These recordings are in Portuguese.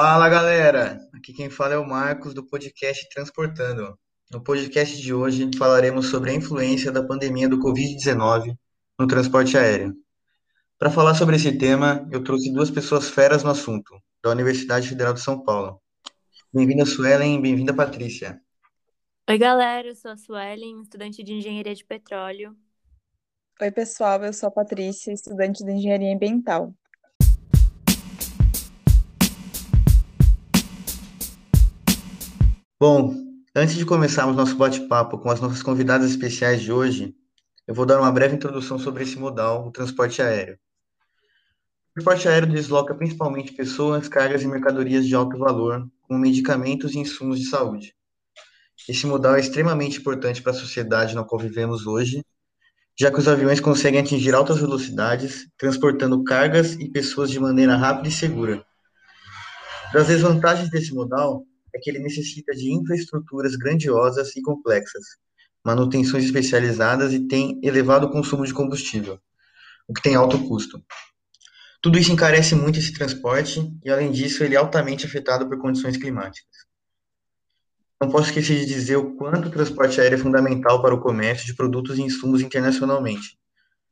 Fala galera, aqui quem fala é o Marcos do podcast Transportando. No podcast de hoje falaremos sobre a influência da pandemia do Covid-19 no transporte aéreo. Para falar sobre esse tema, eu trouxe duas pessoas feras no assunto, da Universidade Federal de São Paulo. Bem-vinda Suelen, bem-vinda Patrícia. Oi galera, eu sou a Suelen, estudante de Engenharia de Petróleo. Oi pessoal, eu sou a Patrícia, estudante de Engenharia Ambiental. Bom, antes de começarmos nosso bate-papo com as nossas convidadas especiais de hoje, eu vou dar uma breve introdução sobre esse modal, o transporte aéreo. O transporte aéreo desloca principalmente pessoas, cargas e mercadorias de alto valor, como medicamentos e insumos de saúde. Esse modal é extremamente importante para a sociedade na qual vivemos hoje, já que os aviões conseguem atingir altas velocidades, transportando cargas e pessoas de maneira rápida e segura. Das desvantagens desse modal é que ele necessita de infraestruturas grandiosas e complexas, manutenções especializadas e tem elevado consumo de combustível, o que tem alto custo. Tudo isso encarece muito esse transporte e, além disso, ele é altamente afetado por condições climáticas. Não posso esquecer de dizer o quanto o transporte aéreo é fundamental para o comércio de produtos e insumos internacionalmente,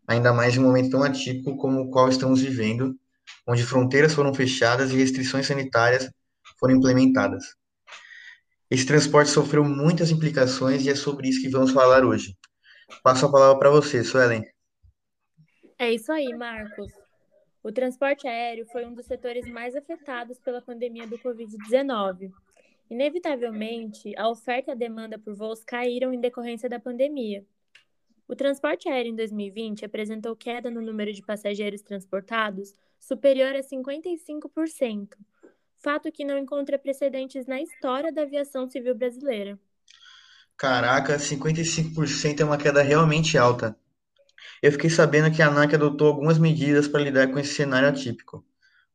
ainda mais em um momento tão atípico como o qual estamos vivendo, onde fronteiras foram fechadas e restrições sanitárias foram implementadas. Esse transporte sofreu muitas implicações e é sobre isso que vamos falar hoje. Passo a palavra para você, Suelen. É isso aí, Marcos. O transporte aéreo foi um dos setores mais afetados pela pandemia do Covid-19. Inevitavelmente, a oferta e a demanda por voos caíram em decorrência da pandemia. O transporte aéreo em 2020 apresentou queda no número de passageiros transportados superior a 55%, fato que não encontra precedentes na história da aviação civil brasileira. Caraca, 55% é uma queda realmente alta. Eu fiquei sabendo que a ANAC adotou algumas medidas para lidar com esse cenário atípico,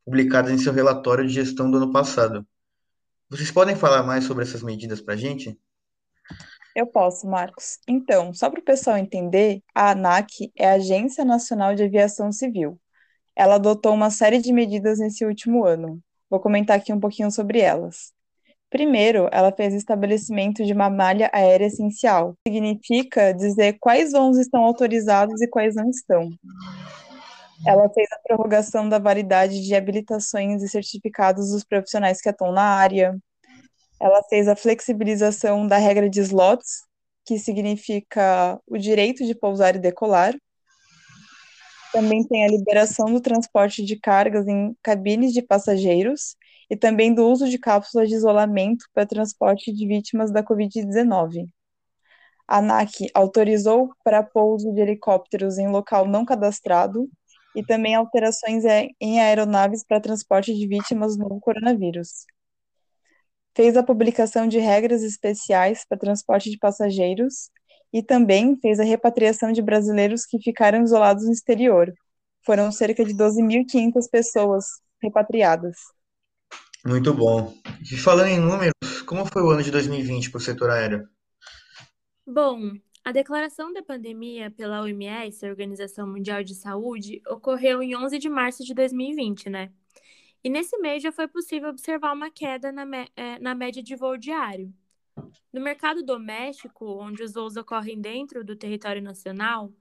publicadas em seu relatório de gestão do ano passado. Vocês podem falar mais sobre essas medidas para a gente? Eu posso, Marcos. Então, só para o pessoal entender, a ANAC é a Agência Nacional de Aviação Civil. Ela adotou uma série de medidas nesse último ano. Vou comentar aqui um pouquinho sobre elas. Primeiro, ela fez o estabelecimento de uma malha aérea essencial. Significa dizer quais voos estão autorizados e quais não estão. Ela fez a prorrogação da validade de habilitações e certificados dos profissionais que atuam na área. Ela fez a flexibilização da regra de slots, que significa o direito de pousar e decolar. Também tem a liberação do transporte de cargas em cabines de passageiros e também do uso de cápsulas de isolamento para transporte de vítimas da Covid-19. A ANAC autorizou para pouso de helicópteros em local não cadastrado e também alterações em aeronaves para transporte de vítimas do novo coronavírus. Fez a publicação de regras especiais para transporte de passageiros e também fez a repatriação de brasileiros que ficaram isolados no exterior. Foram cerca de 12.500 pessoas repatriadas. Muito bom. E falando em números, como foi o ano de 2020 para o setor aéreo? Bom, a declaração da pandemia pela OMS, a Organização Mundial de Saúde, ocorreu em 11 de março de 2020, né? E nesse mês já foi possível observar uma queda na, eh, na média de voo diário. No mercado doméstico, onde os voos ocorrem dentro do território nacional,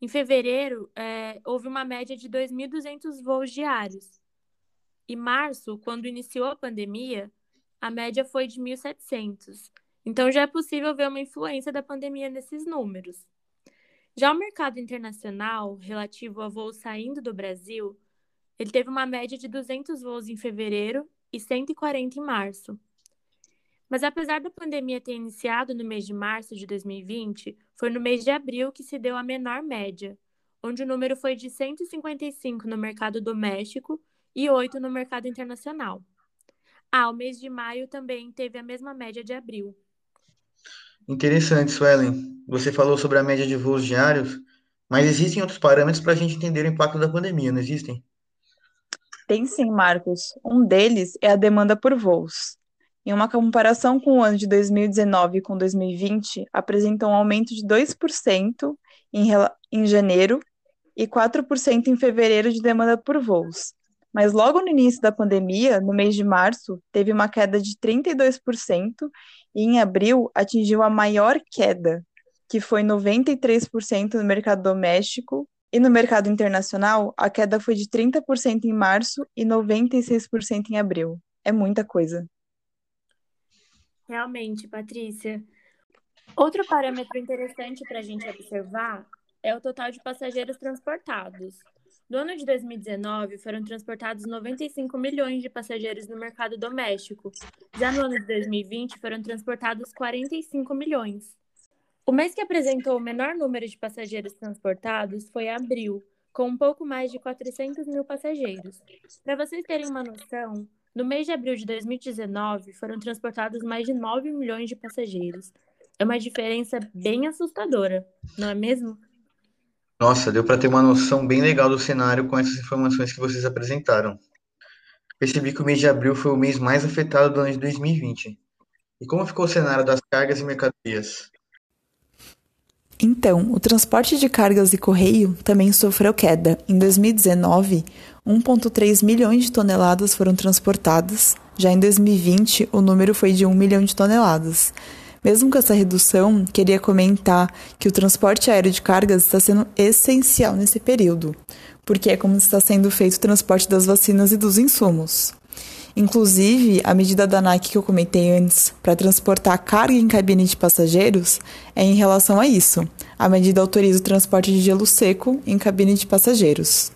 em fevereiro é, houve uma média de 2.200 voos diários. Em março, quando iniciou a pandemia, a média foi de 1.700. Então já é possível ver uma influência da pandemia nesses números. Já o mercado internacional, relativo a voos saindo do Brasil, ele teve uma média de 200 voos em fevereiro e 140 em março. Mas apesar da pandemia ter iniciado no mês de março de 2020, foi no mês de abril que se deu a menor média, onde o número foi de 155 no mercado doméstico e 8 no mercado internacional. Ah, o mês de maio também teve a mesma média de abril. Interessante, Suelen. Você falou sobre a média de voos diários, mas existem outros parâmetros para a gente entender o impacto da pandemia, não existem? Tem sim, Marcos. Um deles é a demanda por voos. Em uma comparação com o ano de 2019 com 2020, apresenta um aumento de 2% em, em janeiro e 4% em fevereiro de demanda por voos. Mas logo no início da pandemia, no mês de março, teve uma queda de 32% e em abril atingiu a maior queda, que foi 93% no mercado doméstico e no mercado internacional, a queda foi de 30% em março e 96% em abril. É muita coisa. Realmente, Patrícia. Outro parâmetro interessante para a gente observar é o total de passageiros transportados. No ano de 2019, foram transportados 95 milhões de passageiros no mercado doméstico. Já no ano de 2020, foram transportados 45 milhões. O mês que apresentou o menor número de passageiros transportados foi abril, com um pouco mais de 400 mil passageiros. Para vocês terem uma noção, no mês de abril de 2019 foram transportados mais de 9 milhões de passageiros. É uma diferença bem assustadora, não é mesmo? Nossa, deu para ter uma noção bem legal do cenário com essas informações que vocês apresentaram. Percebi que o mês de abril foi o mês mais afetado do ano de 2020. E como ficou o cenário das cargas e mercadorias? Então, o transporte de cargas e correio também sofreu queda. Em 2019, 1,3 milhões de toneladas foram transportadas. Já em 2020, o número foi de 1 milhão de toneladas. Mesmo com essa redução, queria comentar que o transporte aéreo de cargas está sendo essencial nesse período, porque é como está sendo feito o transporte das vacinas e dos insumos. Inclusive, a medida da Nike que eu comentei antes para transportar carga em cabine de passageiros é em relação a isso. A medida autoriza o transporte de gelo seco em cabine de passageiros.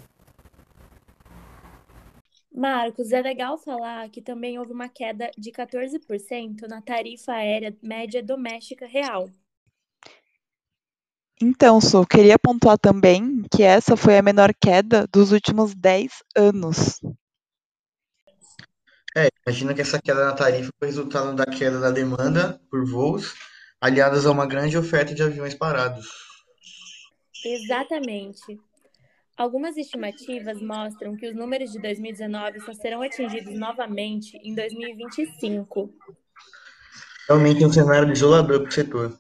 Marcos, é legal falar que também houve uma queda de 14% na tarifa aérea média doméstica real. Então, Su, queria pontuar também que essa foi a menor queda dos últimos 10 anos. É, imagina que essa queda na tarifa foi resultado da queda da demanda por voos, aliadas a uma grande oferta de aviões parados. Exatamente. Algumas estimativas mostram que os números de 2019 só serão atingidos novamente em 2025. Realmente é um cenário desolador para o setor.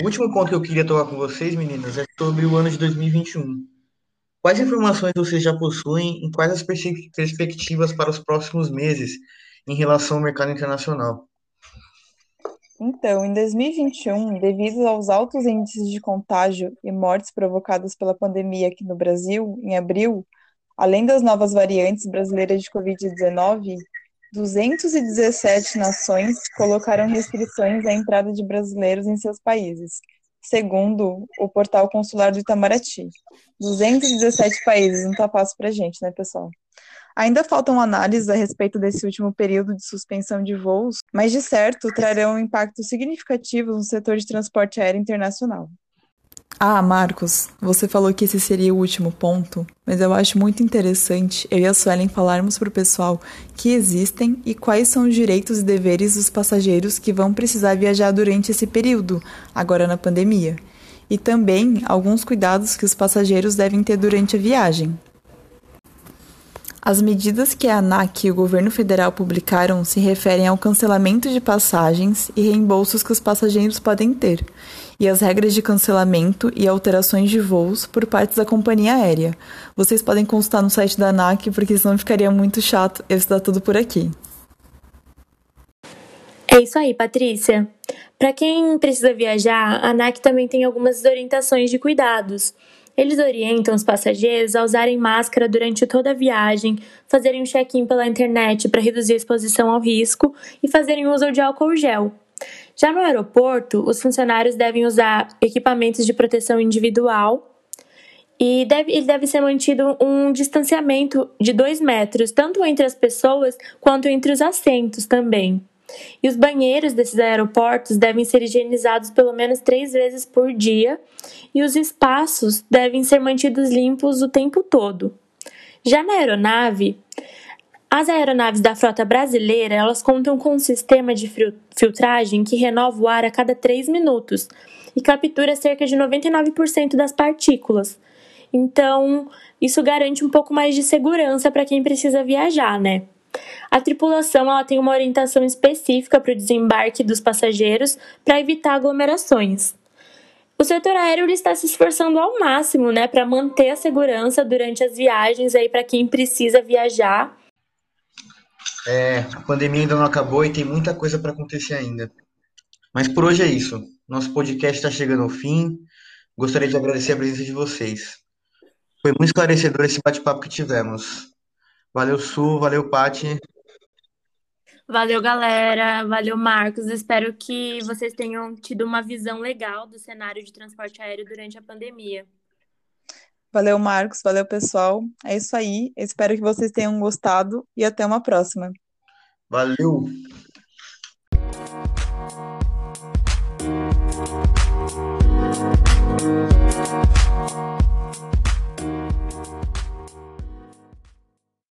O último ponto que eu queria tocar com vocês, meninas, é sobre o ano de 2021. Quais informações vocês já possuem e quais as perspectivas para os próximos meses em relação ao mercado internacional? Então, em 2021, devido aos altos índices de contágio e mortes provocadas pela pandemia aqui no Brasil, em abril, além das novas variantes brasileiras de Covid-19, 217 nações colocaram restrições à entrada de brasileiros em seus países, segundo o portal consular do Itamaraty. 217 países, não tá fácil pra gente, né, pessoal? Ainda faltam análises a respeito desse último período de suspensão de voos, mas de certo trarão impactos significativos no setor de transporte aéreo internacional. Ah, Marcos, você falou que esse seria o último ponto, mas eu acho muito interessante eu e a Suelen falarmos para o pessoal que existem e quais são os direitos e deveres dos passageiros que vão precisar viajar durante esse período, agora na pandemia, e também alguns cuidados que os passageiros devem ter durante a viagem. As medidas que a ANAC e o governo federal publicaram se referem ao cancelamento de passagens e reembolsos que os passageiros podem ter, e as regras de cancelamento e alterações de voos por parte da companhia aérea. Vocês podem consultar no site da ANAC, porque senão ficaria muito chato eu estudar tudo por aqui. É isso aí, Patrícia. Para quem precisa viajar, a ANAC também tem algumas orientações de cuidados. Eles orientam os passageiros a usarem máscara durante toda a viagem, fazerem um check-in pela internet para reduzir a exposição ao risco e fazerem uso de álcool gel. Já no aeroporto, os funcionários devem usar equipamentos de proteção individual e deve, deve ser mantido um distanciamento de dois metros, tanto entre as pessoas quanto entre os assentos também. E os banheiros desses aeroportos devem ser higienizados pelo menos três vezes por dia e os espaços devem ser mantidos limpos o tempo todo. Já na aeronave, as aeronaves da frota brasileira elas contam com um sistema de filtragem que renova o ar a cada três minutos e captura cerca de 99% das partículas. Então, isso garante um pouco mais de segurança para quem precisa viajar, né? A tripulação ela tem uma orientação específica para o desembarque dos passageiros para evitar aglomerações. O setor aéreo está se esforçando ao máximo, né, para manter a segurança durante as viagens para quem precisa viajar. É, a pandemia ainda não acabou e tem muita coisa para acontecer ainda. Mas por hoje é isso. Nosso podcast está chegando ao fim. Gostaria de agradecer a presença de vocês. Foi muito esclarecedor esse bate-papo que tivemos. Valeu, Su, valeu, Pati. Valeu, galera. Valeu, Marcos. Espero que vocês tenham tido uma visão legal do cenário de transporte aéreo durante a pandemia. Valeu, Marcos. Valeu, pessoal. É isso aí. Espero que vocês tenham gostado e até uma próxima. Valeu.